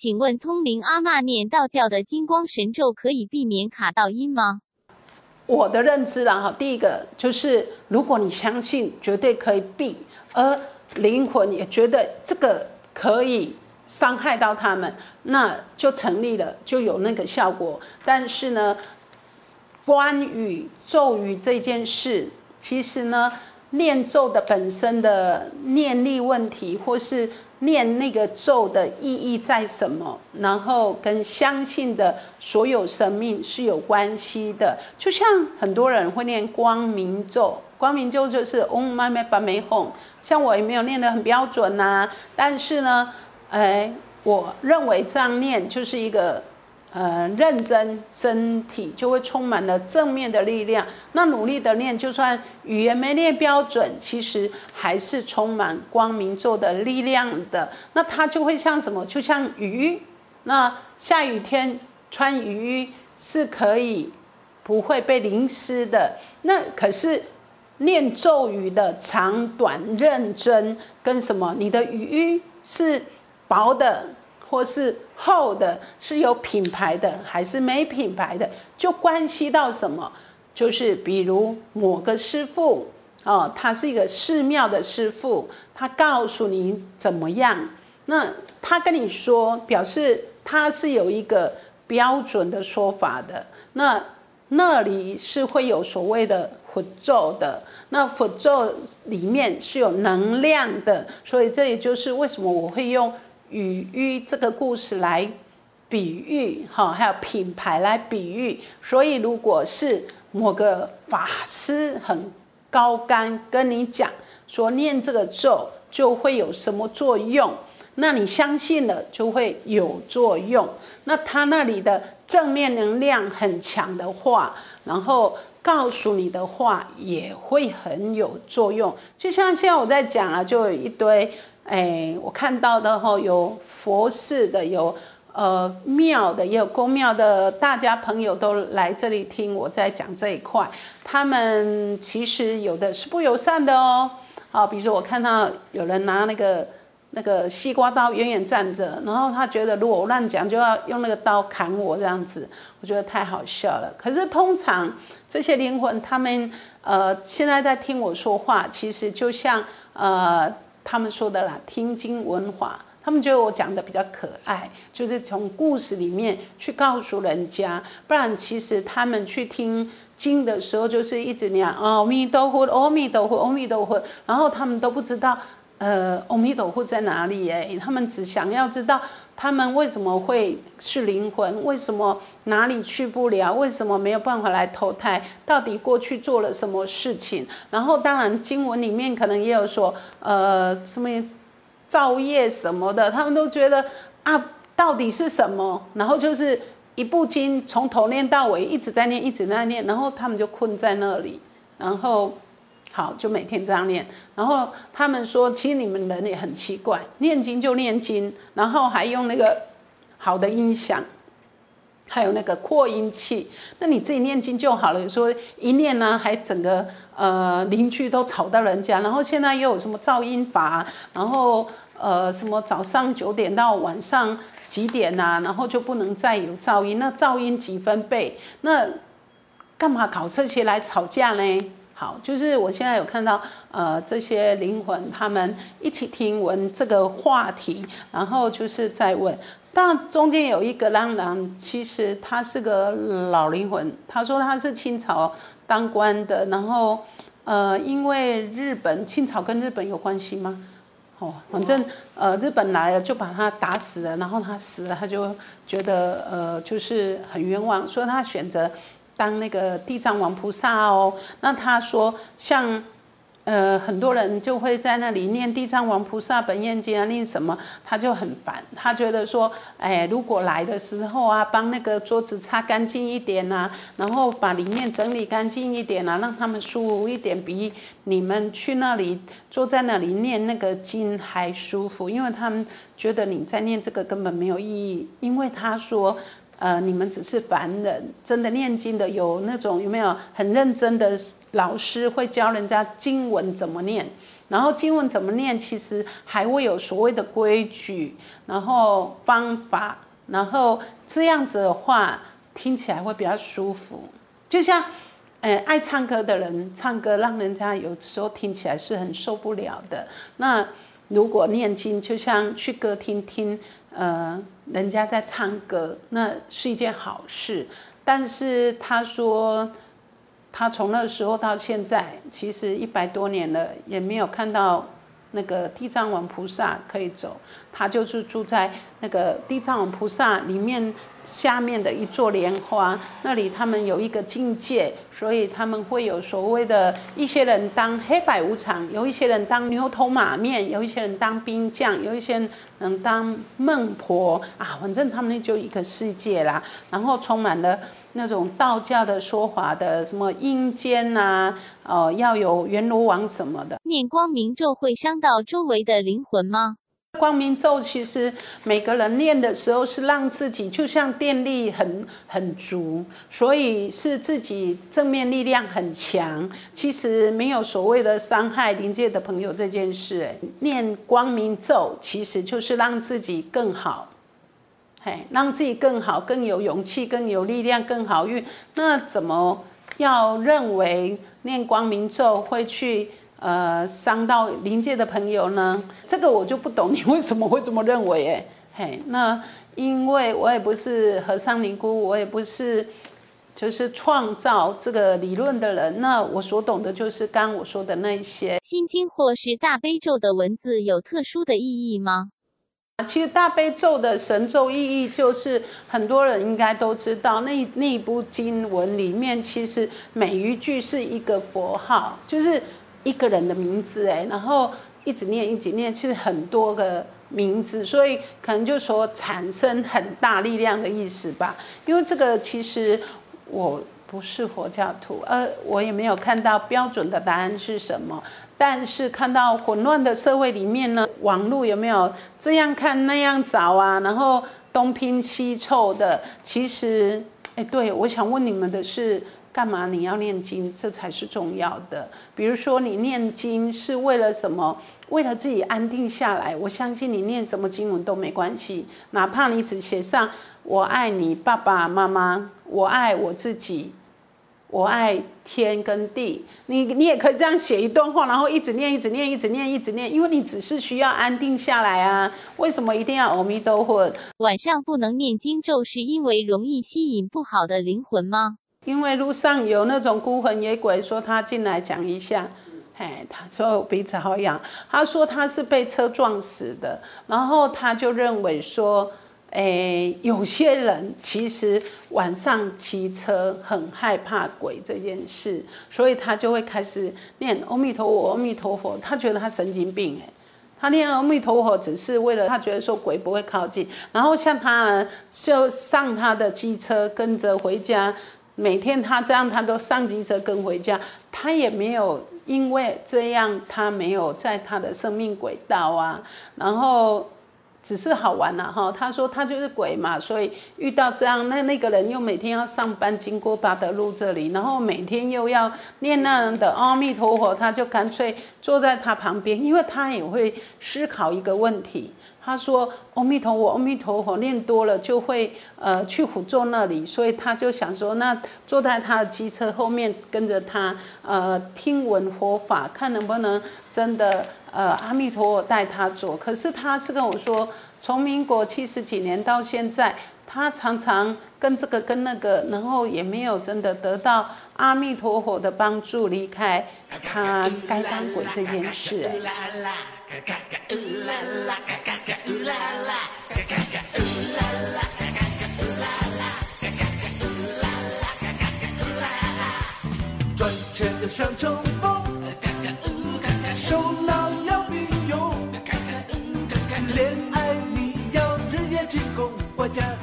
请问通灵阿嬷念道教的金光神咒可以避免卡到音吗？我的认知啦，哈，第一个就是如果你相信，绝对可以避，而灵魂也觉得这个可以伤害到他们，那就成立了，就有那个效果。但是呢，关于咒语这件事，其实呢，念咒的本身的念力问题，或是念那个咒的意义在什么，然后跟相信的所有生命是有关系的。就像很多人会念光明咒，光明咒就是 Om Mani Padme Hum，像我也没有念得很标准呐，但是呢，哎，我认为这样念就是一个。呃，认真，身体就会充满了正面的力量。那努力的练，就算语言没练标准，其实还是充满光明咒的力量的。那它就会像什么？就像鱼。那下雨天穿雨衣是可以不会被淋湿的。那可是念咒语的长短、认真跟什么？你的雨衣是薄的。或是厚的，是有品牌的还是没品牌的，就关系到什么？就是比如某个师傅哦，他是一个寺庙的师傅，他告诉你怎么样，那他跟你说，表示他是有一个标准的说法的。那那里是会有所谓的佛咒的，那佛咒里面是有能量的，所以这也就是为什么我会用。与喻这个故事来比喻，哈，还有品牌来比喻。所以，如果是某个法师很高干跟你讲说念这个咒就会有什么作用，那你相信了就会有作用。那他那里的正面能量很强的话，然后告诉你的话也会很有作用。就像现在我在讲啊，就有一堆。哎，我看到的哈，有佛寺的，有呃庙的，也有公庙的，大家朋友都来这里听我在讲这一块。他们其实有的是不友善的哦，好，比如说我看到有人拿那个那个西瓜刀远远站着，然后他觉得如果我乱讲，就要用那个刀砍我这样子，我觉得太好笑了。可是通常这些灵魂，他们呃现在在听我说话，其实就像呃。他们说的啦，听经文化，他们觉得我讲的比较可爱，就是从故事里面去告诉人家，不然其实他们去听经的时候，就是一直念，阿弥陀佛，阿弥陀佛，阿弥陀佛，然后他们都不知道，呃，阿弥陀佛在哪里？哎，他们只想要知道。他们为什么会是灵魂？为什么哪里去不了？为什么没有办法来投胎？到底过去做了什么事情？然后，当然经文里面可能也有说，呃，什么造业什么的，他们都觉得啊，到底是什么？然后就是一部经从头念到尾，一直在念，一直在念，然后他们就困在那里，然后。好，就每天这样念。然后他们说，其实你们人也很奇怪，念经就念经，然后还用那个好的音响，还有那个扩音器。那你自己念经就好了。有时候一念呢，还整个呃邻居都吵到人家。然后现在又有什么噪音法，然后呃什么早上九点到晚上几点呐，然后就不能再有噪音。那噪音几分贝？那干嘛搞这些来吵架呢？好，就是我现在有看到，呃，这些灵魂他们一起听闻这个话题，然后就是在问。但中间有一个浪浪，其实他是个老灵魂，他说他是清朝当官的，然后呃，因为日本清朝跟日本有关系吗？哦，反正呃，日本来了就把他打死了，然后他死了，他就觉得呃，就是很冤枉，所以他选择。当那个地藏王菩萨哦，那他说像，呃，很多人就会在那里念地藏王菩萨本愿经啊，念什么，他就很烦，他觉得说，哎，如果来的时候啊，帮那个桌子擦干净一点呐，然后把里面整理干净一点啊，让他们舒服一点，比你们去那里坐在那里念那个经还舒服，因为他们觉得你在念这个根本没有意义，因为他说。呃，你们只是凡人，真的念经的有那种有没有很认真的老师会教人家经文怎么念？然后经文怎么念，其实还会有所谓的规矩，然后方法，然后这样子的话听起来会比较舒服。就像，呃，爱唱歌的人唱歌，让人家有时候听起来是很受不了的。那如果念经，就像去歌厅听，呃，人家在唱歌，那是一件好事。但是他说，他从那时候到现在，其实一百多年了，也没有看到那个地藏王菩萨可以走。他就是住在那个地藏王菩萨里面。下面的一座莲花，那里他们有一个境界，所以他们会有所谓的一些人当黑白无常，有一些人当牛头马面，有一些人当兵将，有一些人当孟婆啊，反正他们就一个世界啦。然后充满了那种道教的说法的什么阴间呐，哦，要有阎罗王什么的。念光明咒会伤到周围的灵魂吗？光明咒其实每个人念的时候是让自己就像电力很很足，所以是自己正面力量很强。其实没有所谓的伤害临界的朋友这件事。念光明咒其实就是让自己更好，嘿，让自己更好，更有勇气，更有力量，更好运。那怎么要认为念光明咒会去？呃，伤到临界的朋友呢？这个我就不懂，你为什么会这么认为？哎，嘿，那因为我也不是和尚尼姑，我也不是就是创造这个理论的人。那我所懂的就是刚我说的那一些。心经或是大悲咒的文字有特殊的意义吗？其实大悲咒的神咒意义就是很多人应该都知道，那那一部经文里面其实每一句是一个佛号，就是。一个人的名字哎，然后一直念一直念，其实很多个名字，所以可能就说产生很大力量的意思吧。因为这个其实我不是佛教徒，呃，我也没有看到标准的答案是什么。但是看到混乱的社会里面呢，网络有没有这样看那样找啊？然后东拼西凑的，其实哎，对我想问你们的是。干嘛你要念经？这才是重要的。比如说，你念经是为了什么？为了自己安定下来。我相信你念什么经文都没关系，哪怕你只写上“我爱你爸爸妈妈，我爱我自己，我爱天跟地”，你你也可以这样写一段话，然后一直念，一直念，一直念，一直念，因为你只是需要安定下来啊。为什么一定要阿弥陀佛？晚上不能念经咒，是因为容易吸引不好的灵魂吗？因为路上有那种孤魂野鬼，说他进来讲一下，嘿，他说鼻子好痒。他说他是被车撞死的，然后他就认为说，诶，有些人其实晚上骑车很害怕鬼这件事，所以他就会开始念阿弥陀佛，阿弥陀佛。他觉得他神经病，诶，他念阿弥陀佛只是为了他觉得说鬼不会靠近。然后像他呢，就上他的机车跟着回家。每天他这样，他都上机车跟回家，他也没有因为这样，他没有在他的生命轨道啊，然后只是好玩了哈。他说他就是鬼嘛，所以遇到这样，那那个人又每天要上班，经过八德路这里，然后每天又要念那样的阿弥陀佛，他就干脆坐在他旁边，因为他也会思考一个问题。他说：“阿弥陀佛，阿弥陀佛，念多了就会呃去虎座那里，所以他就想说，那坐在他的机车后面跟着他，呃，听闻佛法，看能不能真的呃阿弥陀佛带他走。可是他是跟我说，从民国七十几年到现在，他常常跟这个跟那个，然后也没有真的得到阿弥陀佛的帮助，离开他该当鬼这件事。”嘎嘎嘎呜啦啦，嘎嘎嘎家。